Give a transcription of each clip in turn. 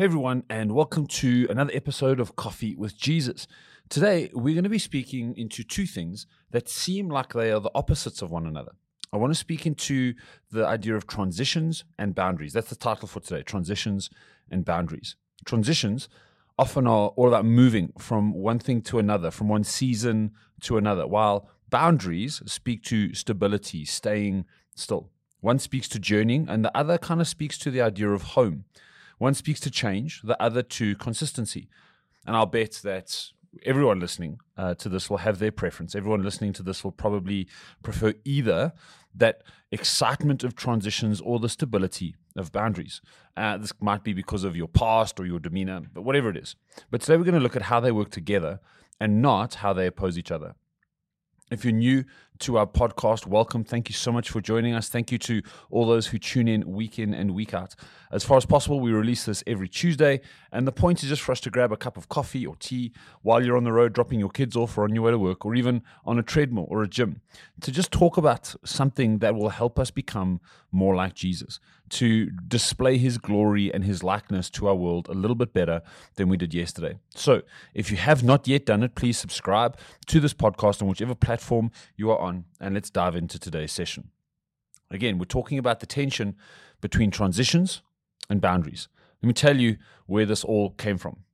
Hey everyone, and welcome to another episode of Coffee with Jesus. Today, we're going to be speaking into two things that seem like they are the opposites of one another. I want to speak into the idea of transitions and boundaries. That's the title for today transitions and boundaries. Transitions often are all about moving from one thing to another, from one season to another, while boundaries speak to stability, staying still. One speaks to journeying, and the other kind of speaks to the idea of home. One speaks to change, the other to consistency. And I'll bet that everyone listening uh, to this will have their preference. Everyone listening to this will probably prefer either that excitement of transitions or the stability of boundaries. Uh, this might be because of your past or your demeanor, but whatever it is. But today we're going to look at how they work together and not how they oppose each other. If you're new to our podcast, welcome. Thank you so much for joining us. Thank you to all those who tune in week in and week out. As far as possible, we release this every Tuesday, and the point is just for us to grab a cup of coffee or tea while you're on the road dropping your kids off or on your way to work or even on a treadmill or a gym to just talk about something that will help us become more like Jesus, to display his glory and his likeness to our world a little bit better than we did yesterday. So, if you have not yet done it, please subscribe to this podcast on whichever platform you are on, and let's dive into today's session. Again, we're talking about the tension between transitions and boundaries. Let me tell you where this all came from.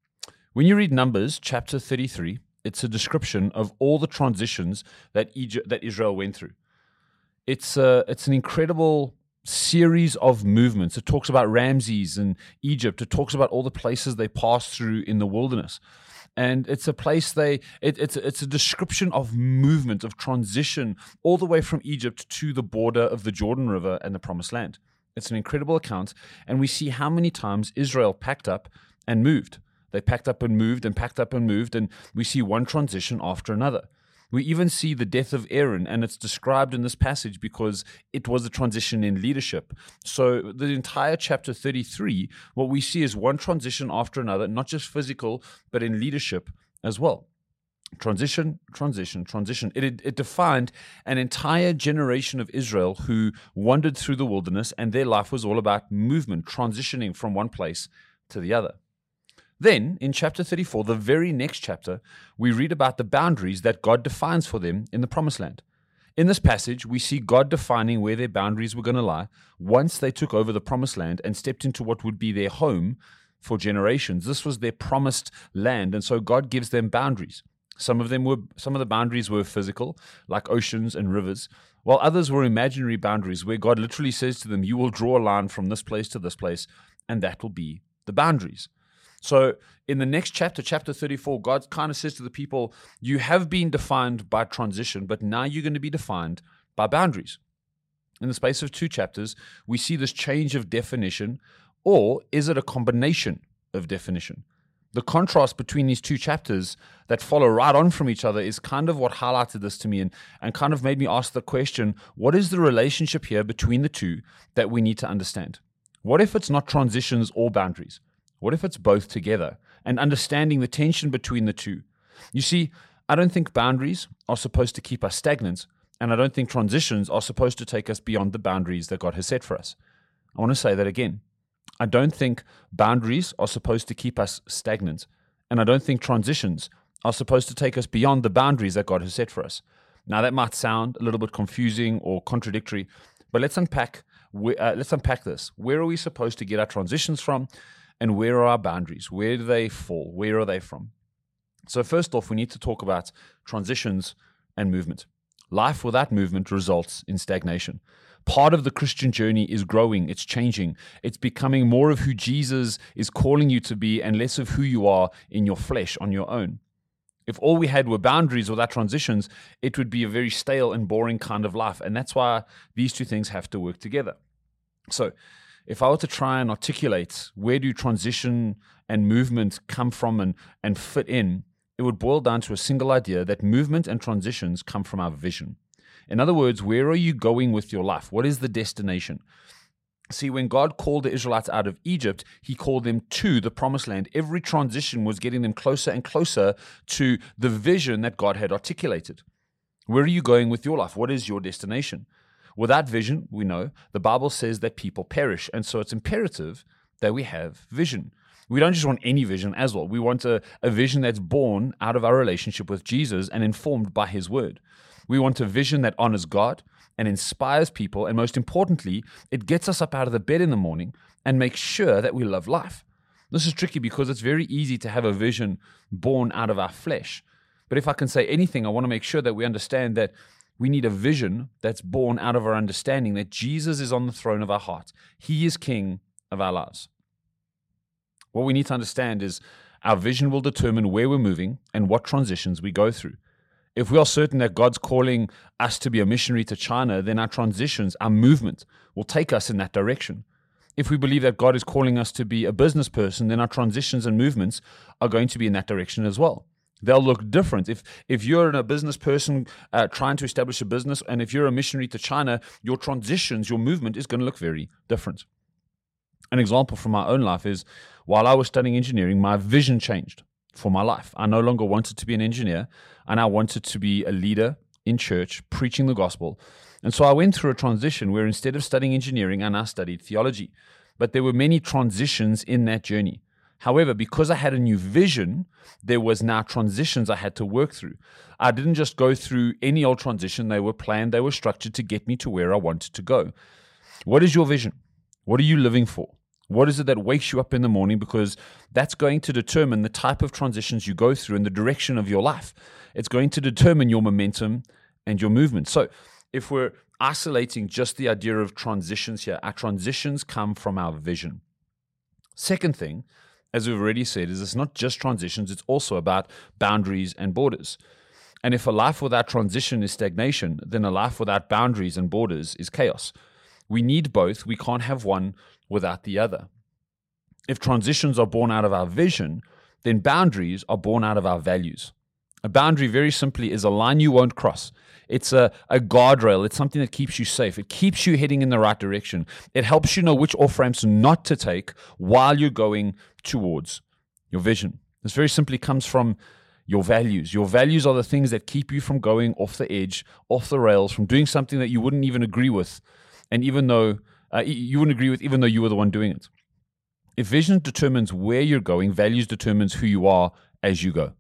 When you read Numbers chapter 33, it's a description of all the transitions that Egypt, that Israel went through. It's a, it's an incredible series of movements. It talks about Ramses and Egypt. It talks about all the places they passed through in the wilderness. And it's a place they it, it's it's a description of movement of transition all the way from Egypt to the border of the Jordan River and the Promised Land. It's an incredible account, and we see how many times Israel packed up and moved. They packed up and moved and packed up and moved, and we see one transition after another. We even see the death of Aaron, and it's described in this passage because it was a transition in leadership. So, the entire chapter 33, what we see is one transition after another, not just physical, but in leadership as well. Transition, transition, transition. It, it, it defined an entire generation of Israel who wandered through the wilderness, and their life was all about movement, transitioning from one place to the other. Then, in chapter 34, the very next chapter, we read about the boundaries that God defines for them in the promised land. In this passage, we see God defining where their boundaries were going to lie once they took over the promised land and stepped into what would be their home for generations. This was their promised land, and so God gives them boundaries. Some of them were some of the boundaries were physical, like oceans and rivers, while others were imaginary boundaries where God literally says to them, "You will draw a line from this place to this place, and that will be the boundaries." So in the next chapter, chapter 34, God kind of says to the people, You have been defined by transition, but now you're going to be defined by boundaries. In the space of two chapters, we see this change of definition, or is it a combination of definition? The contrast between these two chapters that follow right on from each other is kind of what highlighted this to me and, and kind of made me ask the question what is the relationship here between the two that we need to understand? What if it's not transitions or boundaries? What if it's both together and understanding the tension between the two? You see, I don't think boundaries are supposed to keep us stagnant, and I don't think transitions are supposed to take us beyond the boundaries that God has set for us. I want to say that again. I don't think boundaries are supposed to keep us stagnant, and I don't think transitions are supposed to take us beyond the boundaries that God has set for us. Now, that might sound a little bit confusing or contradictory, but let's unpack. Uh, let's unpack this. Where are we supposed to get our transitions from, and where are our boundaries? Where do they fall? Where are they from? So, first off, we need to talk about transitions and movement. Life without movement results in stagnation. Part of the Christian journey is growing, it's changing, it's becoming more of who Jesus is calling you to be and less of who you are in your flesh on your own. If all we had were boundaries without transitions, it would be a very stale and boring kind of life. And that's why these two things have to work together. So, if I were to try and articulate where do transition and movement come from and, and fit in, it would boil down to a single idea that movement and transitions come from our vision. In other words, where are you going with your life? What is the destination? See, when God called the Israelites out of Egypt, he called them to the promised land. Every transition was getting them closer and closer to the vision that God had articulated. Where are you going with your life? What is your destination? Without vision, we know the Bible says that people perish. And so it's imperative that we have vision. We don't just want any vision as well. We want a, a vision that's born out of our relationship with Jesus and informed by his word. We want a vision that honors God and inspires people. And most importantly, it gets us up out of the bed in the morning and makes sure that we love life. This is tricky because it's very easy to have a vision born out of our flesh. But if I can say anything, I want to make sure that we understand that we need a vision that's born out of our understanding that Jesus is on the throne of our heart. He is king of our lives. What we need to understand is our vision will determine where we're moving and what transitions we go through. If we are certain that God's calling us to be a missionary to China, then our transitions, our movement will take us in that direction. If we believe that God is calling us to be a business person, then our transitions and movements are going to be in that direction as well. They'll look different. If if you're a business person uh, trying to establish a business, and if you're a missionary to China, your transitions, your movement is going to look very different. An example from my own life is while I was studying engineering, my vision changed for my life. I no longer wanted to be an engineer, and I wanted to be a leader in church, preaching the gospel. And so I went through a transition where instead of studying engineering, I now studied theology. But there were many transitions in that journey. However, because I had a new vision, there was now transitions I had to work through. I didn't just go through any old transition. They were planned, they were structured to get me to where I wanted to go. What is your vision? What are you living for? What is it that wakes you up in the morning? Because that's going to determine the type of transitions you go through and the direction of your life. It's going to determine your momentum and your movement. So, if we're isolating just the idea of transitions here, our transitions come from our vision. Second thing, as we've already said, is it's not just transitions, it's also about boundaries and borders. And if a life without transition is stagnation, then a life without boundaries and borders is chaos. We need both. We can't have one without the other. If transitions are born out of our vision, then boundaries are born out of our values. A boundary, very simply, is a line you won't cross. It's a, a guardrail. It's something that keeps you safe. It keeps you heading in the right direction. It helps you know which off ramps not to take while you're going towards your vision. This very simply comes from your values. Your values are the things that keep you from going off the edge, off the rails, from doing something that you wouldn't even agree with. And even though uh, you wouldn't agree with, even though you were the one doing it. If vision determines where you're going, values determines who you are as you go.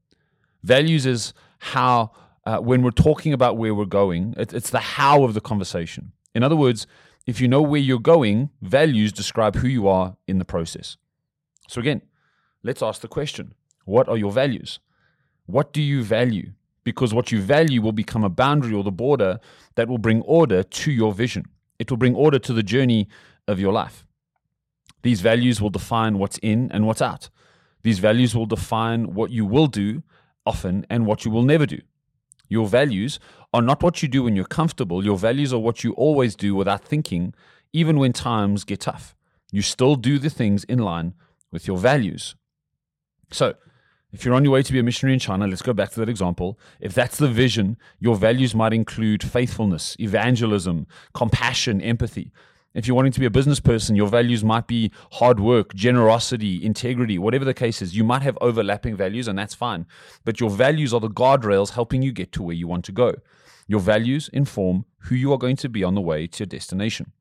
Values is how uh, when we're talking about where we're going, it, it's the how of the conversation. In other words, if you know where you're going, values describe who you are in the process. So, again, let's ask the question what are your values? What do you value? Because what you value will become a boundary or the border that will bring order to your vision. It will bring order to the journey of your life. These values will define what's in and what's out. These values will define what you will do often and what you will never do. Your values are not what you do when you're comfortable. Your values are what you always do without thinking, even when times get tough. You still do the things in line with your values. So, if you're on your way to be a missionary in China, let's go back to that example. If that's the vision, your values might include faithfulness, evangelism, compassion, empathy. If you're wanting to be a business person, your values might be hard work, generosity, integrity, whatever the case is. You might have overlapping values, and that's fine. But your values are the guardrails helping you get to where you want to go. Your values inform who you are going to be on the way to your destination.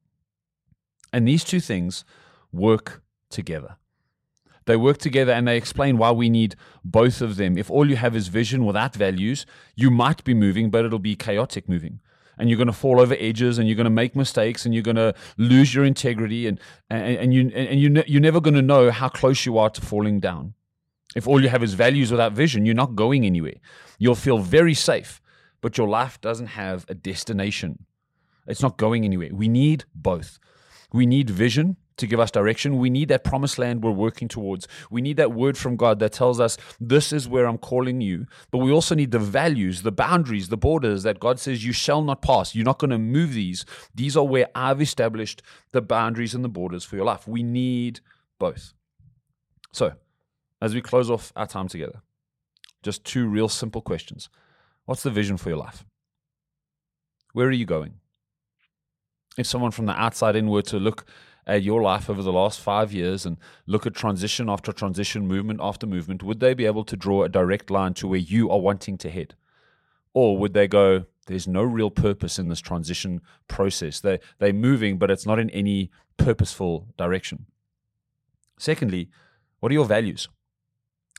And these two things work together. They work together and they explain why we need both of them. If all you have is vision without values, you might be moving, but it'll be chaotic moving and you're going to fall over edges and you're going to make mistakes and you're going to lose your integrity and, and, and you, and you, you're never going to know how close you are to falling down. If all you have is values without vision, you're not going anywhere. You'll feel very safe, but your life doesn't have a destination. It's not going anywhere. We need both. We need vision to give us direction. We need that promised land we're working towards. We need that word from God that tells us, this is where I'm calling you. But we also need the values, the boundaries, the borders that God says you shall not pass. You're not going to move these. These are where I've established the boundaries and the borders for your life. We need both. So, as we close off our time together, just two real simple questions. What's the vision for your life? Where are you going? If someone from the outside in were to look at your life over the last five years and look at transition after transition, movement after movement, would they be able to draw a direct line to where you are wanting to head? Or would they go, there's no real purpose in this transition process? They, they're moving, but it's not in any purposeful direction. Secondly, What are your values?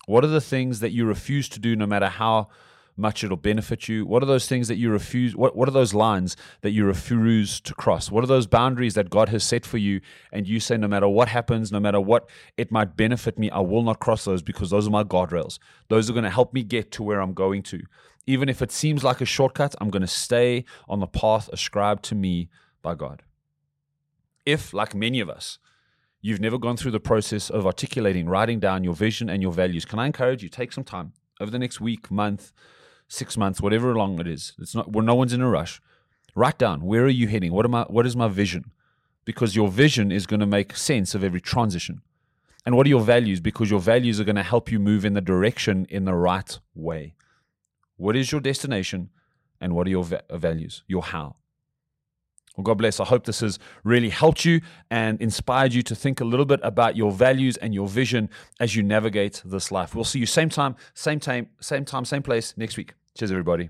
What are the things that you refuse to do no matter how much it'll benefit you? What are those things that you refuse? What, what are those lines that you refuse to cross? What are those boundaries that God has set for you? And you say, no matter what happens, no matter what it might benefit me, I will not cross those because those are my guardrails. Those are going to help me get to where I'm going to. Even if it seems like a shortcut, I'm going to stay on the path ascribed to me by God. If, like many of us, you've never gone through the process of articulating, writing down your vision and your values, can I encourage you take some time over the next week, month, six months, whatever long it is. It's not Well, no one's in a rush. Write down where are you heading? What am I what is my vision? Because your vision is going to make sense of every transition. And what are your values? Because your values are going to help you move in the direction in the right way. What is your destination and what are your va- values? Your how. Well, God bless. I hope this has really helped you and inspired you to think a little bit about your values and your vision as you navigate this life. We'll see you same time, same time, same time, same place next week. Cheers, everybody.